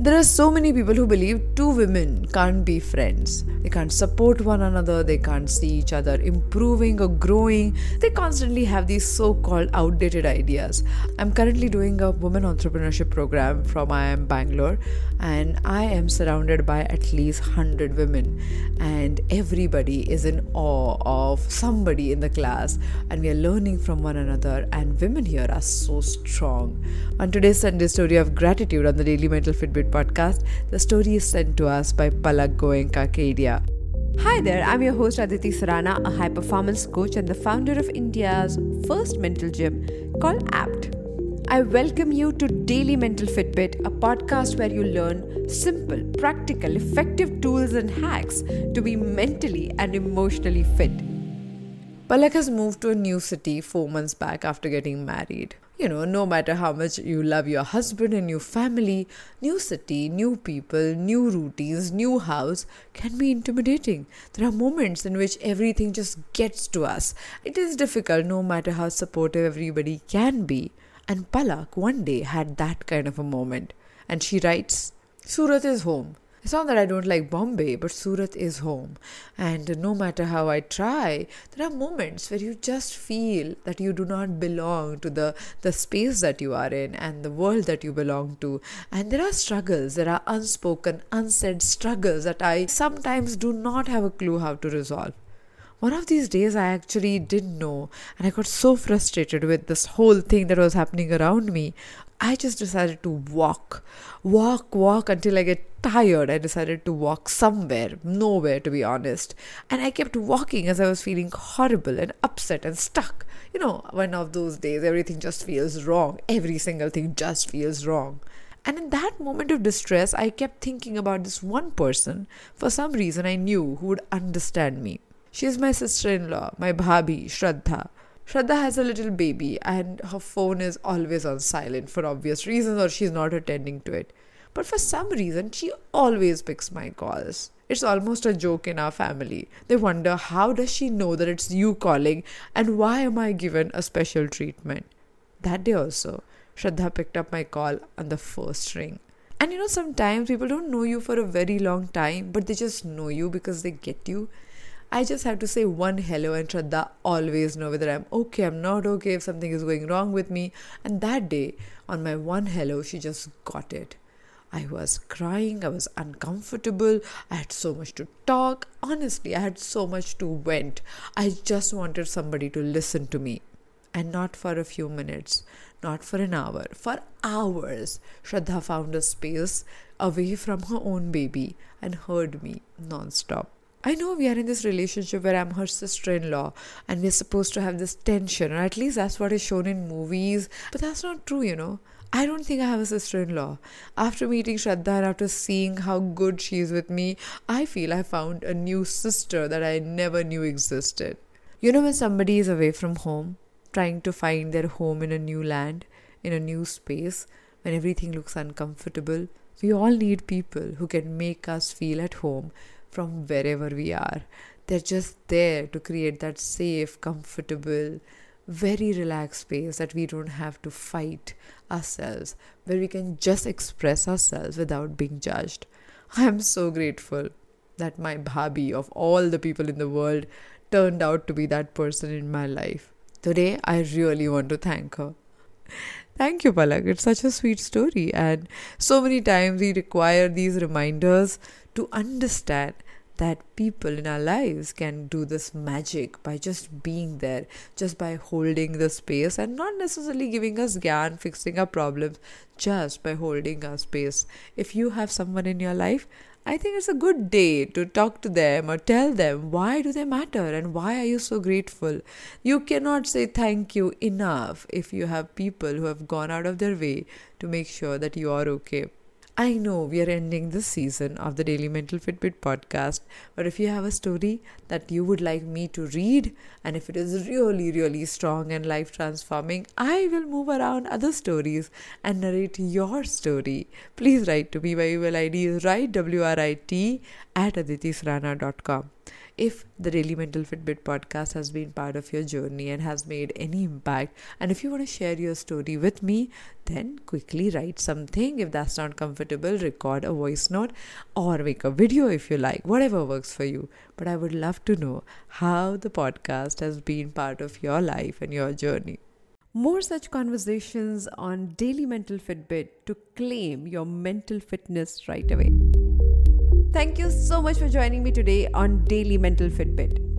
There are so many people who believe two women can't be friends. They can't support one another, they can't see each other improving or growing. They constantly have these so called outdated ideas. I'm currently doing a women entrepreneurship program from IIM Bangalore, and I am surrounded by at least 100 women, and everybody is in awe of somebody in the class, and we are learning from one another. And women here are so strong. On today's Sunday story of gratitude on the Daily Mental Fitbit podcast. The story is sent to us by Palak Goenka Kedia. Hi there, I'm your host Aditi Surana, a high performance coach and the founder of India's first mental gym called APT. I welcome you to Daily Mental Fitbit, a podcast where you learn simple, practical, effective tools and hacks to be mentally and emotionally fit. Palak has moved to a new city four months back after getting married you know, no matter how much you love your husband and your family, new city, new people, new routines, new house can be intimidating. There are moments in which everything just gets to us. It is difficult no matter how supportive everybody can be. And Palak one day had that kind of a moment. And she writes Surat is home. It's not that I don't like Bombay, but Surat is home. And no matter how I try, there are moments where you just feel that you do not belong to the, the space that you are in and the world that you belong to. And there are struggles, there are unspoken, unsaid struggles that I sometimes do not have a clue how to resolve one of these days I actually didn't know, and I got so frustrated with this whole thing that was happening around me. I just decided to walk, walk, walk until I get tired. I decided to walk somewhere, nowhere to be honest. And I kept walking as I was feeling horrible and upset and stuck. You know, one of those days everything just feels wrong. Every single thing just feels wrong. And in that moment of distress, I kept thinking about this one person for some reason I knew who would understand me. She is my sister in law, my bhabi, Shraddha. Shraddha has a little baby and her phone is always on silent for obvious reasons or she's not attending to it. But for some reason, she always picks my calls. It's almost a joke in our family. They wonder how does she know that it's you calling and why am I given a special treatment? That day also, Shraddha picked up my call on the first ring. And you know, sometimes people don't know you for a very long time, but they just know you because they get you. I just have to say one hello and Shraddha always know whether I'm okay, I'm not okay, if something is going wrong with me. And that day, on my one hello, she just got it. I was crying, I was uncomfortable, I had so much to talk. Honestly, I had so much to vent. I just wanted somebody to listen to me. And not for a few minutes, not for an hour, for hours. Shraddha found a space away from her own baby and heard me non-stop. I know we are in this relationship where I'm her sister in law and we're supposed to have this tension, or at least that's what is shown in movies, but that's not true, you know. I don't think I have a sister in law. After meeting Shraddha and after seeing how good she is with me, I feel I found a new sister that I never knew existed. You know, when somebody is away from home, trying to find their home in a new land, in a new space, when everything looks uncomfortable, we all need people who can make us feel at home from wherever we are. They're just there to create that safe, comfortable, very relaxed space that we don't have to fight ourselves, where we can just express ourselves without being judged. I am so grateful that my bhabi of all the people in the world turned out to be that person in my life. Today, I really want to thank her. Thank you, Palak. It's such a sweet story. And so many times we require these reminders to understand that people in our lives can do this magic by just being there, just by holding the space and not necessarily giving us gyan, fixing our problems, just by holding our space. If you have someone in your life, I think it's a good day to talk to them or tell them why do they matter and why are you so grateful. You cannot say thank you enough if you have people who have gone out of their way to make sure that you are okay. I know we are ending this season of the Daily Mental Fitbit podcast, but if you have a story that you would like me to read, and if it is really, really strong and life transforming, I will move around other stories and narrate your story. Please write to me. My email ID is write, W-R-I-T, at aditisurana.com if the Daily Mental Fitbit podcast has been part of your journey and has made any impact, and if you want to share your story with me, then quickly write something. If that's not comfortable, record a voice note or make a video if you like, whatever works for you. But I would love to know how the podcast has been part of your life and your journey. More such conversations on Daily Mental Fitbit to claim your mental fitness right away. Thank you so much for joining me today on Daily Mental Fitbit.